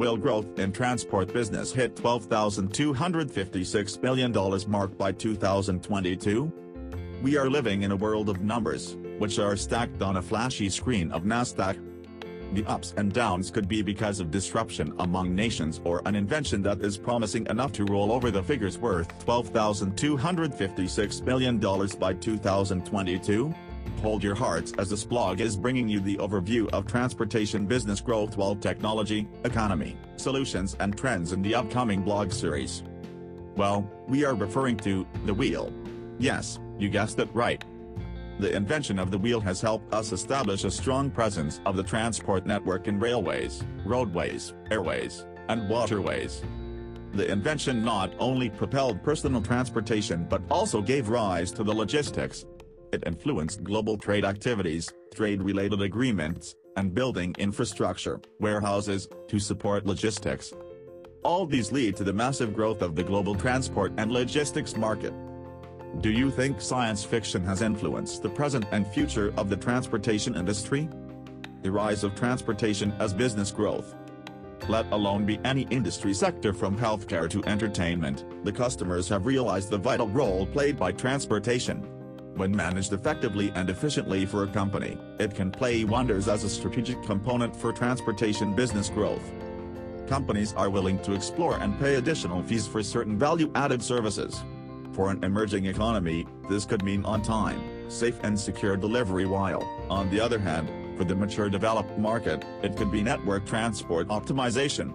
will growth in transport business hit $12,256 billion mark by 2022? We are living in a world of numbers, which are stacked on a flashy screen of NASDAQ. The ups and downs could be because of disruption among nations or an invention that is promising enough to roll over the figures worth $12,256 billion by 2022. Hold your hearts as this blog is bringing you the overview of transportation business growth while technology, economy, solutions and trends in the upcoming blog series. Well, we are referring to the wheel. Yes, you guessed it right. The invention of the wheel has helped us establish a strong presence of the transport network in railways, roadways, airways, and waterways. The invention not only propelled personal transportation but also gave rise to the logistics, it influenced global trade activities, trade-related agreements, and building infrastructure, warehouses, to support logistics. All these lead to the massive growth of the global transport and logistics market. Do you think science fiction has influenced the present and future of the transportation industry? The rise of transportation as business growth. Let alone be any industry sector from healthcare to entertainment, the customers have realized the vital role played by transportation. When managed effectively and efficiently for a company, it can play wonders as a strategic component for transportation business growth. Companies are willing to explore and pay additional fees for certain value-added services. For an emerging economy, this could mean on-time, safe and secure delivery while, on the other hand, for the mature developed market, it could be network transport optimization.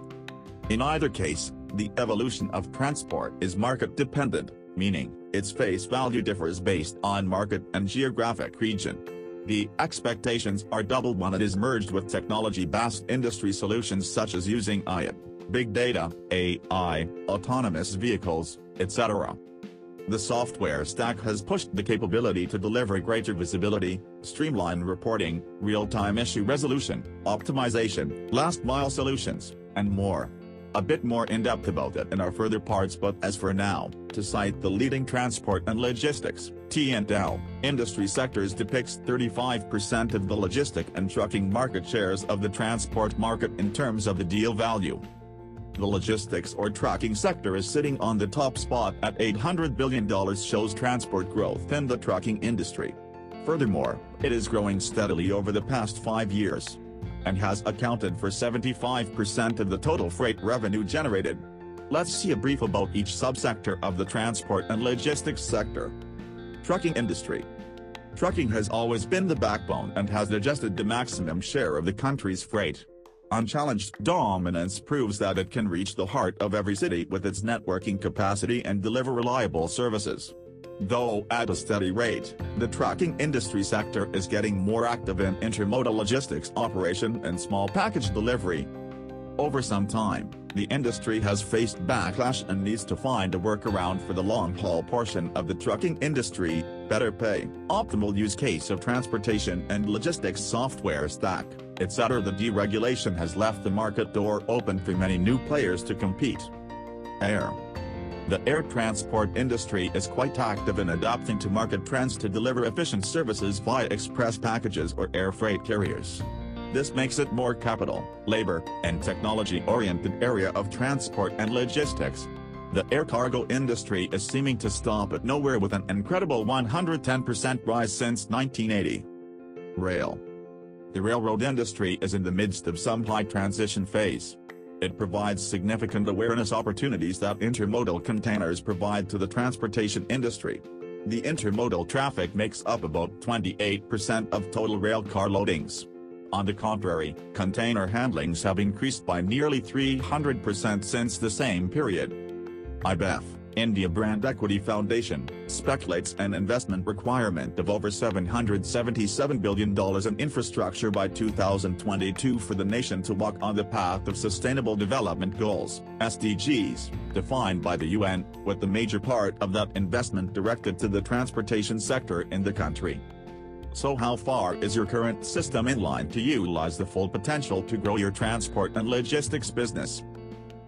In either case, the evolution of transport is market-dependent, meaning, its face value differs based on market and geographic region. The expectations are doubled when it is merged with technology-based industry solutions such as using IoT, big data, AI, autonomous vehicles, etc. The software stack has pushed the capability to deliver greater visibility, streamline reporting, real-time issue resolution, optimization, last-mile solutions, and more a bit more in-depth about it in our further parts but as for now, to cite the leading transport and logistics, T&L, industry sectors depicts 35% of the logistic and trucking market shares of the transport market in terms of the deal value. The logistics or trucking sector is sitting on the top spot at $800 billion shows transport growth in the trucking industry. Furthermore, it is growing steadily over the past five years and has accounted for 75% of the total freight revenue generated. Let's see a brief about each subsector of the transport and logistics sector. Trucking industry. Trucking has always been the backbone and has adjusted the maximum share of the country's freight. Unchallenged dominance proves that it can reach the heart of every city with its networking capacity and deliver reliable services. Though at a steady rate, the trucking industry sector is getting more active in intermodal logistics operation and small package delivery. Over some time, the industry has faced backlash and needs to find a workaround for the long-haul portion of the trucking industry, better pay, optimal use case of transportation and logistics software stack, etc. The deregulation has left the market door open for many new players to compete. Air the air transport industry is quite active in adapting to market trends to deliver efficient services via express packages or air freight carriers. This makes it more capital, labor, and technology-oriented area of transport and logistics. The air cargo industry is seeming to stop at nowhere with an incredible 110% rise since 1980. Rail. The railroad industry is in the midst of some high transition phase. It provides significant awareness opportunities that intermodal containers provide to the transportation industry. The intermodal traffic makes up about 28% of total rail car loadings. On the contrary, container handlings have increased by nearly 300% since the same period. IBEF India Brand Equity Foundation, speculates an investment requirement of over $777 billion in infrastructure by 2022 for the nation to walk on the path of Sustainable Development Goals, SDGs, defined by the UN, with the major part of that investment directed to the transportation sector in the country. So how far is your current system in line to utilize the full potential to grow your transport and logistics business?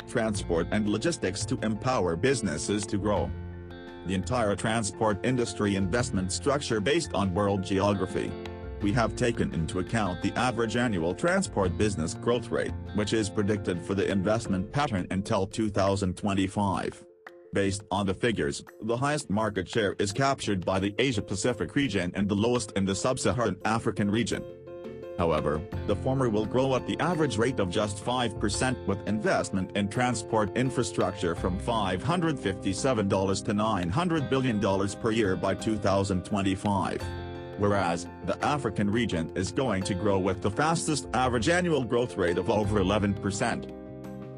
Transport and logistics to empower businesses to grow. The entire transport industry investment structure based on world geography. we have taken into account the average annual transport business growth rate, which is predicted for the investment pattern until 2025. Based on the figures, the highest market share is captured by the Asia-Pacific region and the lowest in the sub-Saharan African region. However, the former will grow at the average rate of just 5% with investment in transport infrastructure from $557 to $900 billion per year by 2025. Whereas, the African region is going to grow with the fastest average annual growth rate of over 11%.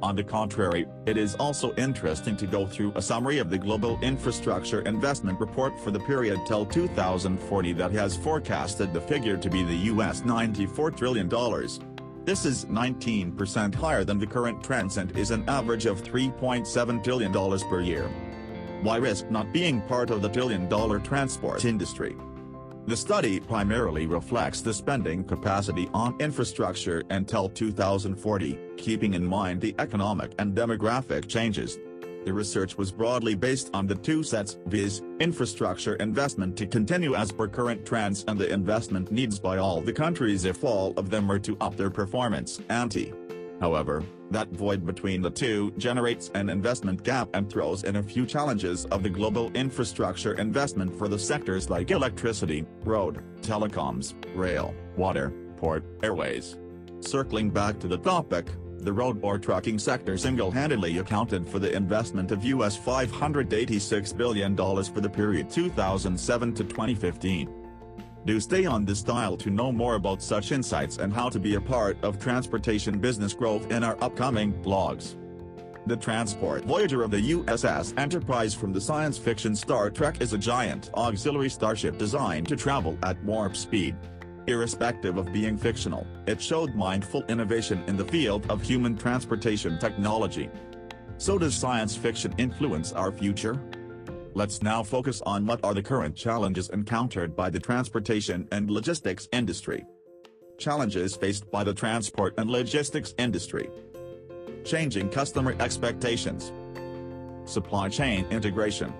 On the contrary, it is also interesting to go through a summary of the Global Infrastructure Investment Report for the period till 2040 that has forecasted the figure to be the US $94 trillion. This is 19% higher than the current trends and is an average of $3.7 trillion per year. Why risk not being part of the trillion-dollar transport industry? The study primarily reflects the spending capacity on infrastructure until 2040, keeping in mind the economic and demographic changes. The research was broadly based on the two sets, viz., infrastructure investment to continue as per current trends and the investment needs by all the countries if all of them are to up their performance ante. However, that void between the two generates an investment gap and throws in a few challenges of the global infrastructure investment for the sectors like electricity, road, telecoms, rail, water, port, airways. Circling back to the topic, the road or trucking sector single-handedly accounted for the investment of US $586 billion for the period 2007 to 2015. Do stay on this dial to know more about such insights and how to be a part of transportation business growth in our upcoming blogs. The transport Voyager of the USS Enterprise from the science fiction Star Trek is a giant auxiliary starship designed to travel at warp speed. Irrespective of being fictional, it showed mindful innovation in the field of human transportation technology. So does science fiction influence our future? Let's now focus on what are the current challenges encountered by the transportation and logistics industry. Challenges faced by the transport and logistics industry. Changing customer expectations. Supply chain integration.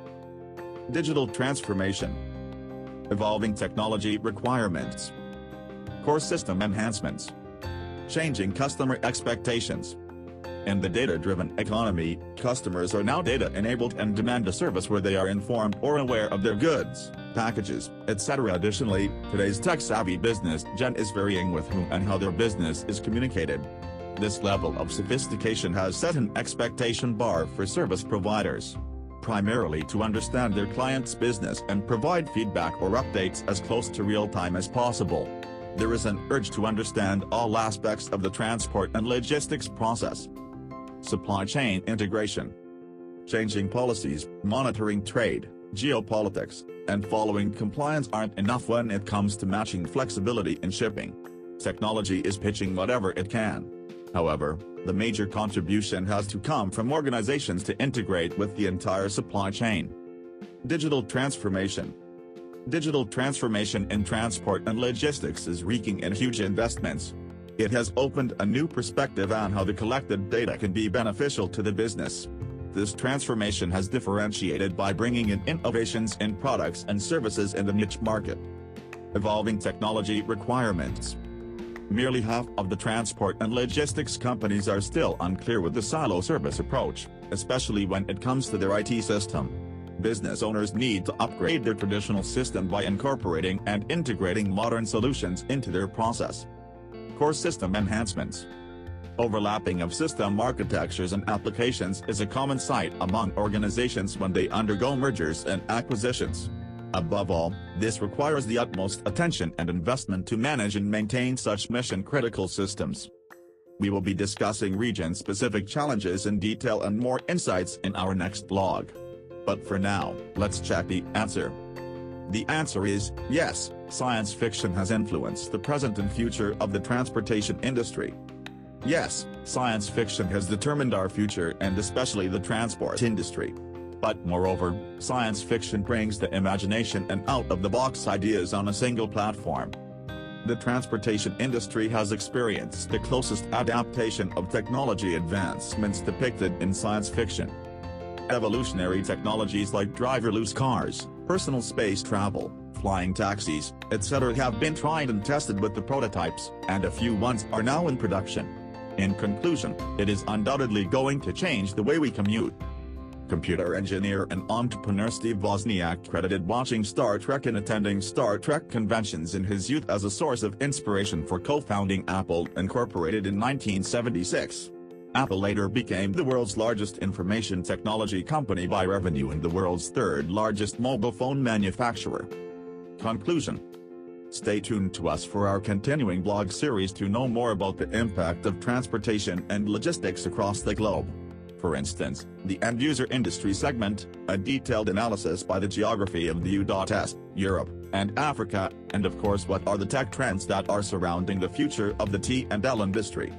Digital transformation. Evolving technology requirements. Core system enhancements. Changing customer expectations. In the data-driven economy, customers are now data-enabled and demand a service where they are informed or aware of their goods, packages, etc. Additionally, today's tech-savvy business gen is varying with whom and how their business is communicated. This level of sophistication has set an expectation bar for service providers. Primarily to understand their client's business and provide feedback or updates as close to real-time as possible. There is an urge to understand all aspects of the transport and logistics process, supply chain integration, changing policies, monitoring trade, geopolitics, and following compliance aren't enough when it comes to matching flexibility in shipping. Technology is pitching whatever it can. However, the major contribution has to come from organizations to integrate with the entire supply chain. Digital transformation Digital transformation in transport and logistics is wreaking in huge investments, it has opened a new perspective on how the collected data can be beneficial to the business. This transformation has differentiated by bringing in innovations in products and services in the niche market. Evolving technology requirements. Merely half of the transport and logistics companies are still unclear with the silo service approach, especially when it comes to their IT system. Business owners need to upgrade their traditional system by incorporating and integrating modern solutions into their process core system enhancements. Overlapping of system architectures and applications is a common sight among organizations when they undergo mergers and acquisitions. Above all, this requires the utmost attention and investment to manage and maintain such mission-critical systems. We will be discussing region-specific challenges in detail and more insights in our next blog. But for now, let's check the answer. The answer is, yes, science fiction has influenced the present and future of the transportation industry. Yes, science fiction has determined our future and especially the transport industry. But moreover, science fiction brings the imagination and out-of-the-box ideas on a single platform. The transportation industry has experienced the closest adaptation of technology advancements depicted in science fiction. Evolutionary technologies like driverless cars, personal space travel, flying taxis, etc. have been tried and tested with the prototypes, and a few ones are now in production. In conclusion, it is undoubtedly going to change the way we commute. Computer engineer and entrepreneur Steve Wozniak credited watching Star Trek and attending Star Trek conventions in his youth as a source of inspiration for co-founding Apple Incorporated in 1976. Apple later became the world's largest information technology company by revenue and the world's third largest mobile phone manufacturer. Conclusion Stay tuned to us for our continuing blog series to know more about the impact of transportation and logistics across the globe. For instance, the end-user industry segment, a detailed analysis by the geography of the U.S., Europe, and Africa, and of course what are the tech trends that are surrounding the future of the T&L industry.